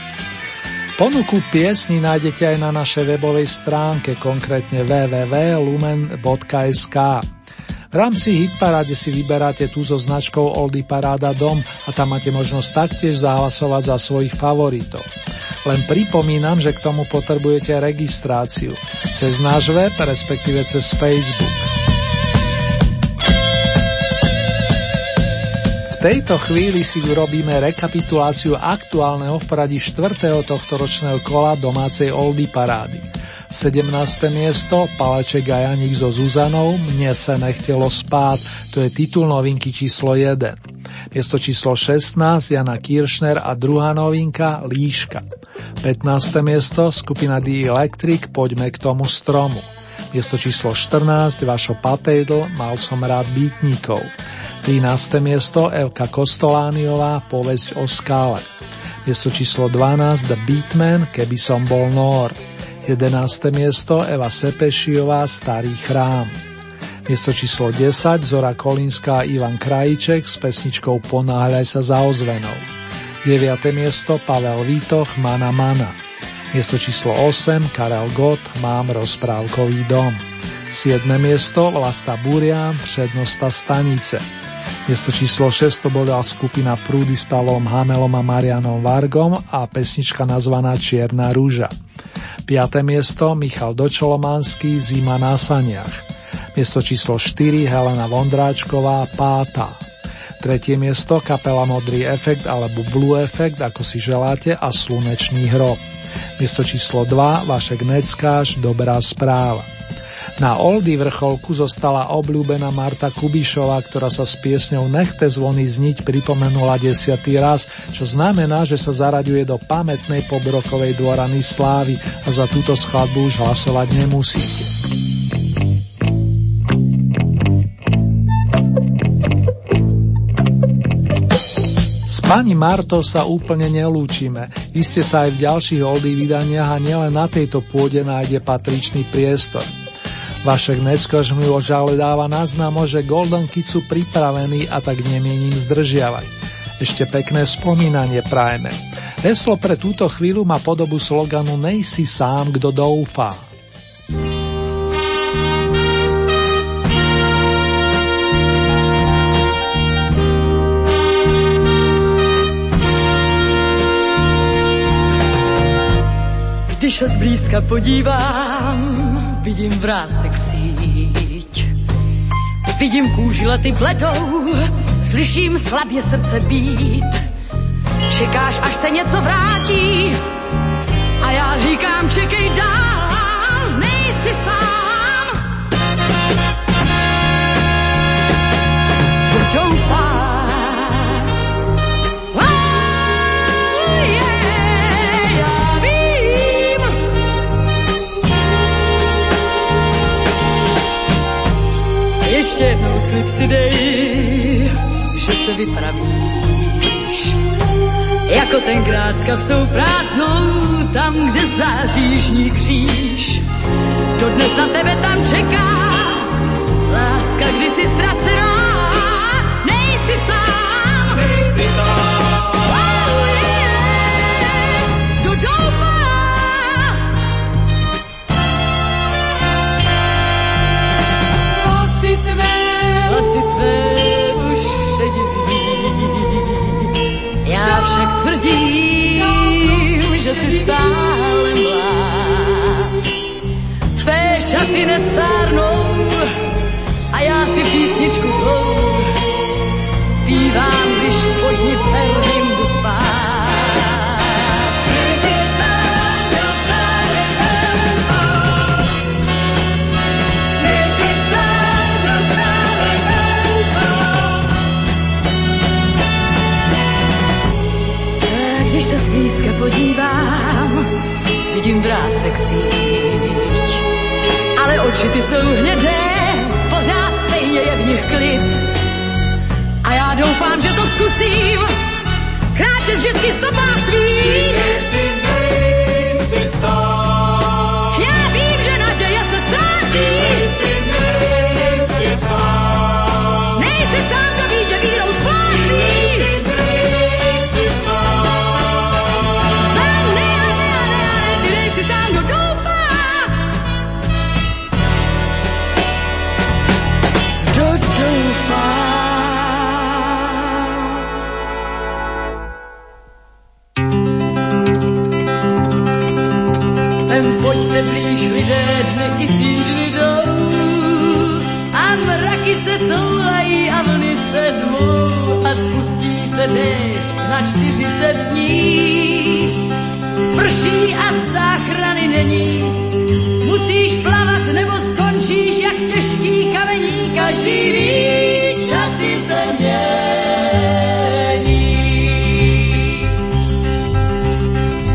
Ponuku piesni nájdete aj na našej webovej stránke, konkrétne www.lumen.sk. V rámci Hitparáde si vyberáte tú so značkou Oldy Paráda Dom a tam máte možnosť taktiež zahlasovať za svojich favoritov. Len pripomínam, že k tomu potrebujete registráciu cez náš web, respektíve cez Facebook. Tejto chvíli si urobíme rekapituláciu aktuálneho v poradí 4. tohto ročného kola domácej Oldy parády. 17. miesto Paleček a Janik so Zuzanou Mne sa nechtelo spát, to je titul novinky číslo 1. Miesto číslo 16 Jana Kiršner a druhá novinka Líška. 15. miesto skupina The Electric Poďme k tomu stromu. Miesto číslo 14 Vašo Patejdl Mal som rád bytníkov. 13. miesto Elka Kostolániová Povesť o skále. Miesto číslo 12 The Beatman Keby som bol Nor. 11. miesto Eva Sepešiová Starý chrám. Miesto číslo 10 Zora Kolinská Ivan Krajíček s pesničkou Ponáhľaj sa za ozvenou. 9. miesto Pavel Vítoch Mana Mana. Miesto číslo 8 Karel Gott Mám rozprávkový dom. 7. miesto Vlasta Burian Přednosta stanice. Miesto číslo 6 to bola skupina Prúdy s Palom Hamelom a Marianom Vargom a pesnička nazvaná Čierna rúža. 5. miesto Michal Dočolomanský Zima na saniach. Miesto číslo 4 Helena Vondráčková Páta. Tretie miesto kapela Modrý efekt alebo Blue efekt, ako si želáte, a Slunečný hrob. Miesto číslo 2 Vašek Neckáš Dobrá správa. Na Oldy vrcholku zostala obľúbená Marta Kubišová, ktorá sa s piesňou Nechte zvony zniť pripomenula desiatý raz, čo znamená, že sa zaraďuje do pamätnej pobrokovej dvorany slávy a za túto skladbu už hlasovať nemusíte. Pani Martou sa úplne nelúčime. Iste sa aj v ďalších oldy vydaniach a nielen na tejto pôde nájde patričný priestor. Vašek Neckož mi už ale dáva naznamo, že Golden Kid sú pripravení a tak nemienim zdržiavať. Ešte pekné spomínanie prajme. Heslo pre túto chvíľu má podobu sloganu Nejsi sám, kto doufá. Když se zblízka podívám, vidím vrásek síť. Vidím kůži lety pletou, slyším slabě srdce být. Čekáš, až se něco vrátí a já říkám, čekej dál, nejsi sám. Ještě jednou slib si dej, že se vypravíš. Jako tenkrát s kapsou prázdnou, tam, kde září jižní kříž. Dodnes na tebe tam čeká, láska kdysi ztracená, Ale oči ty jsou hnědé, pořád stejně je v nich klid. A já doufám, že to zkusím, kráčet vždycky stopách tvých. Se déšť na 40 dní. Prší a záchrany není, musíš plavat nebo skončíš jak těžký kamení. Každý ví, časy se mění.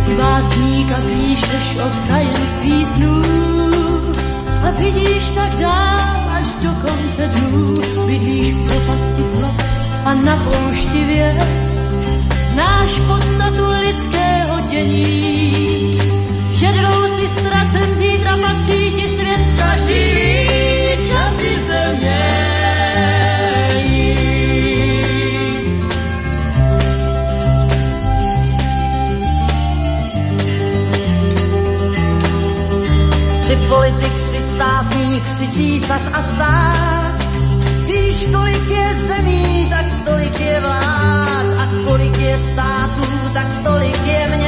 Si básník a píšeš o tajemství snů a vidíš tak dál až do konce dnů. Bydlíš v propasti slov a na poušti věd znáš podstatu lidského dění. Že dvou si ztracen zítra patří ti svět, každý ví, časy se mění. Jsi politik, jsi státník, jsi císař a stát. Víš, kolik je zemí, tak tolik je vlád. A kolik je států, tak tolik je měn.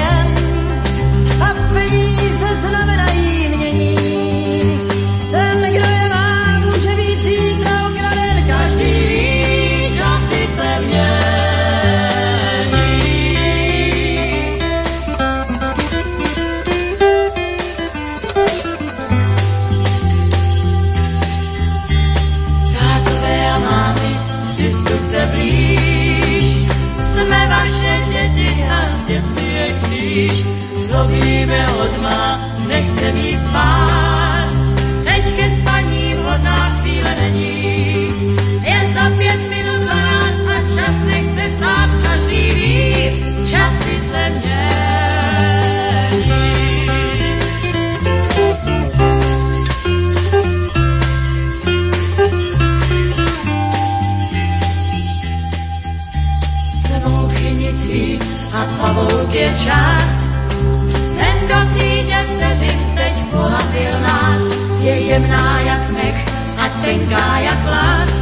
A tenká jak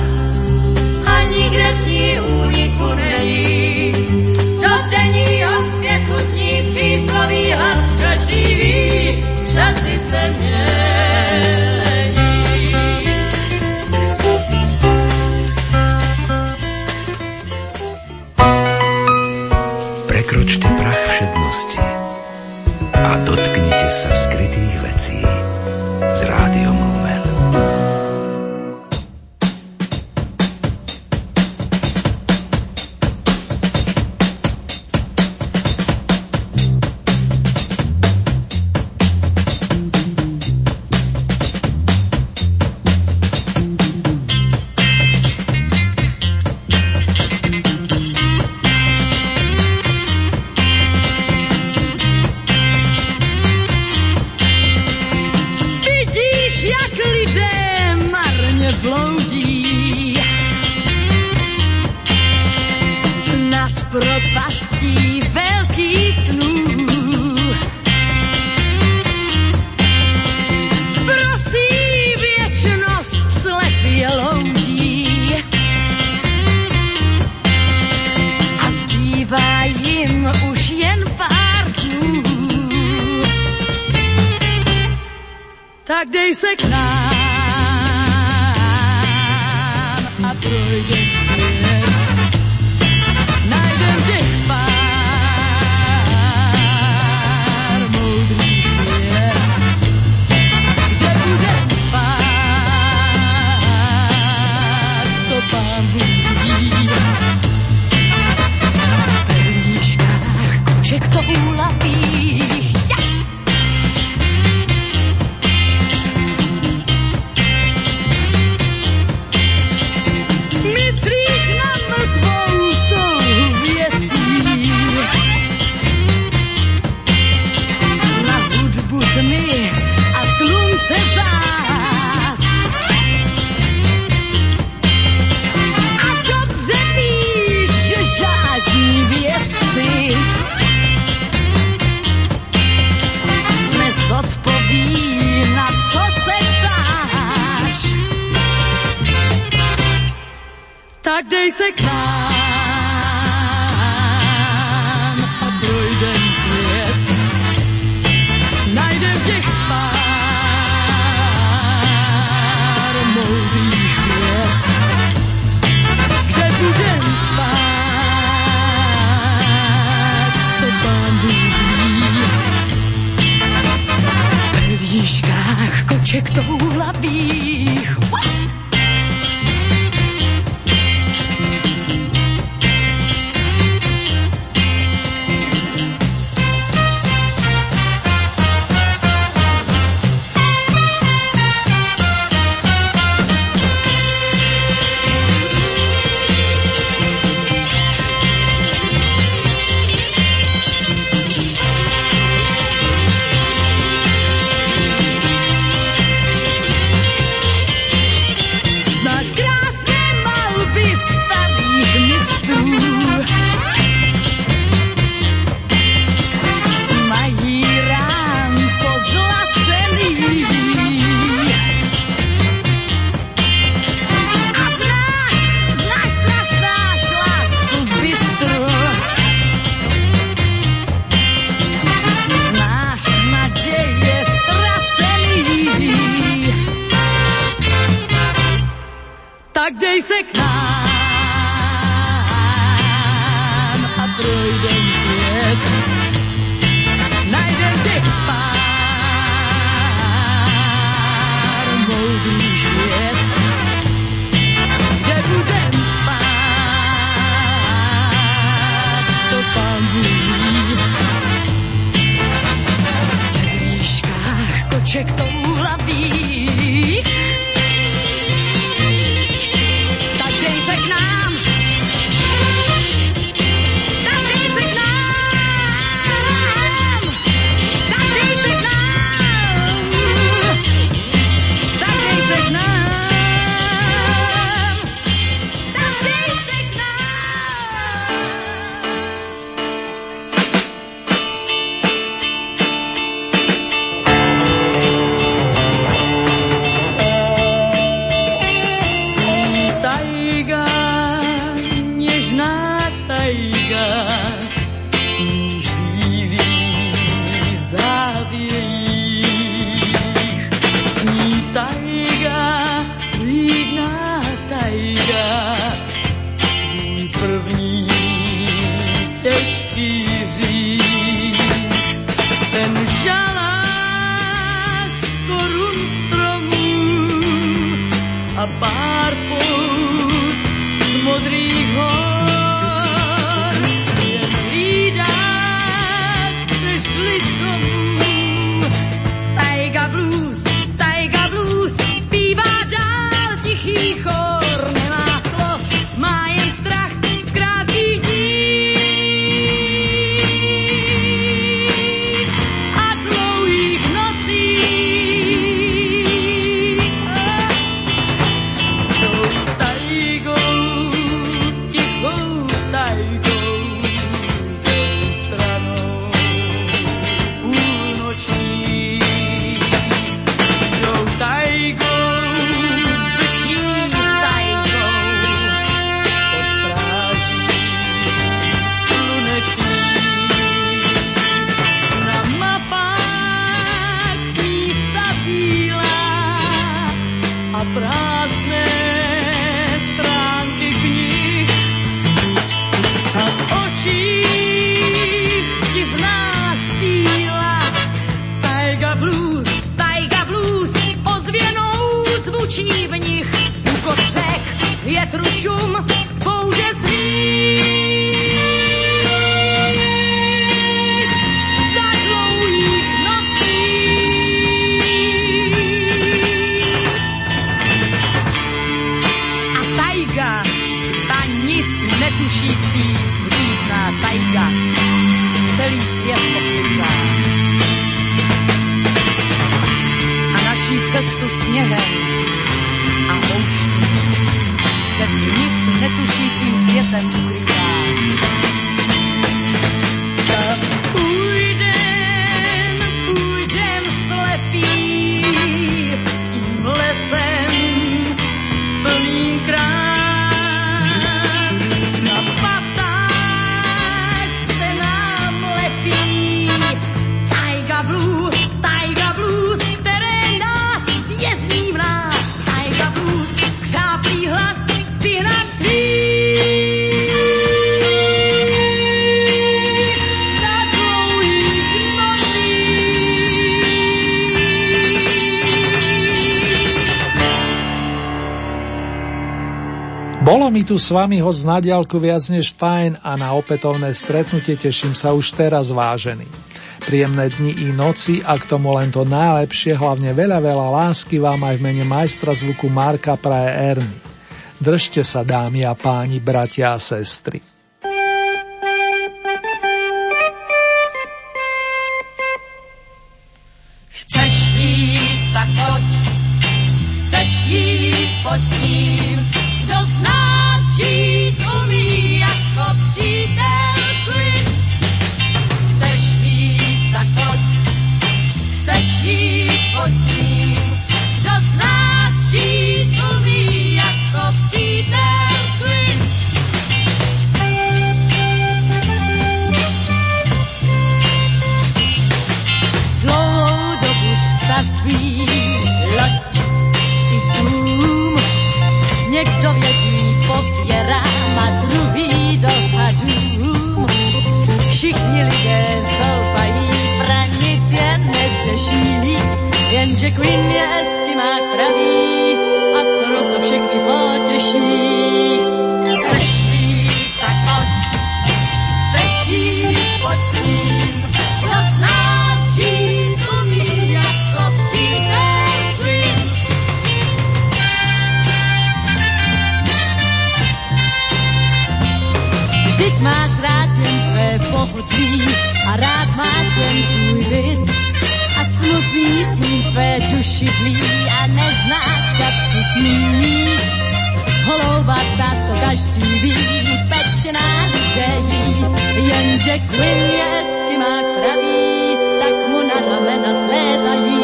s vami hoď na diálku viac než fajn a na opätovné stretnutie teším sa už teraz vážený. Príjemné dni i noci a k tomu len to najlepšie, hlavne veľa, veľa lásky vám aj v mene majstra zvuku Marka Praje Erny. Držte sa dámy a páni, bratia a sestry. Jenže Queen je Eskimák pravý a proto všechny potěší. Sešli, tak pojď, sešli, pojď s ním, kdo z nás žít umí. Vždyť máš rád jen své pohodlí a rád máš jen svůj byt, tvé duši dlí a neznáš, tak to smí. Holovata to každý ví, pečená zelí, jenže Quinn je skymák pravý, tak mu na ramena zlétají.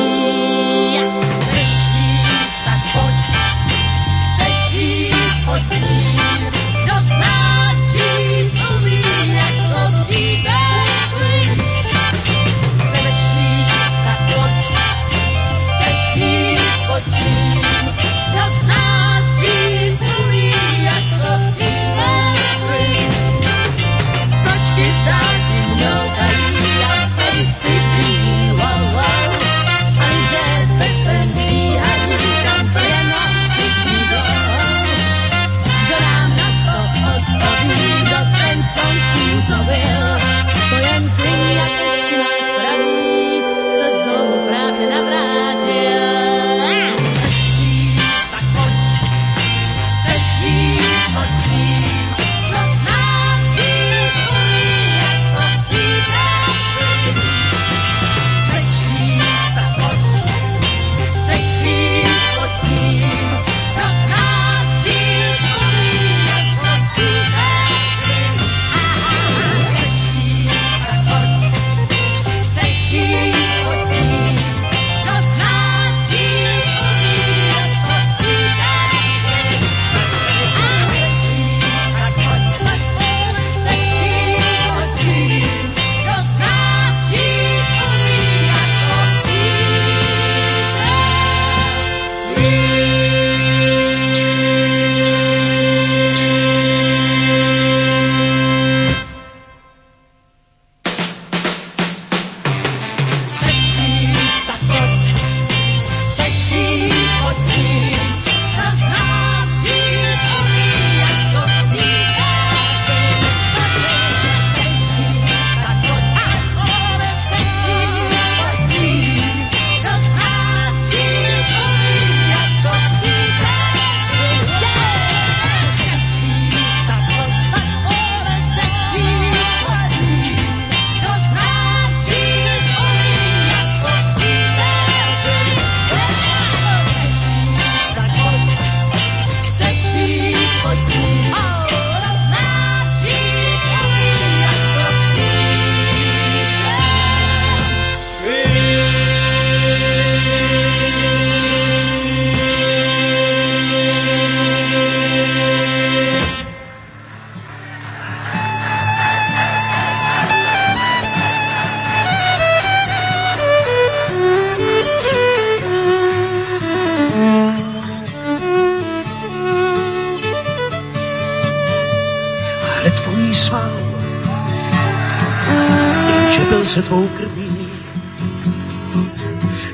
se tvou krví.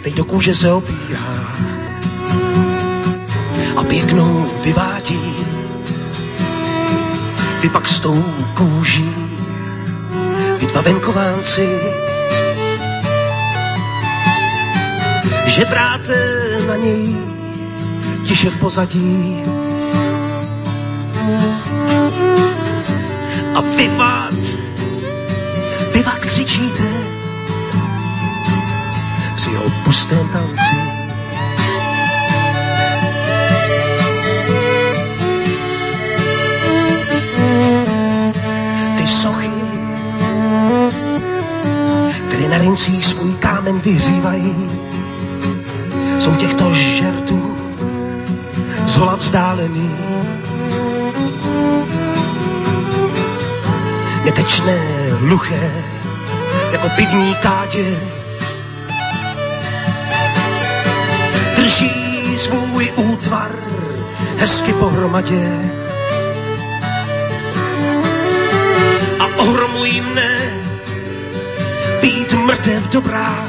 Teď do kůže se opírá a pěknou vyvádí. Ty pak s tou kůží, vy dva venkovánci, že práte na něj tiše v pozadí. A vy křičíte při jeho pustém tanci. Ty sochy, které na rincích svůj kámen vyhřívají, jsou těchto žertů zhola vzdálený. Netečné, hluché, jako pivní kádě, drží svůj útvar hezky pohromadě. A ohromují mne být mrtev dobrá,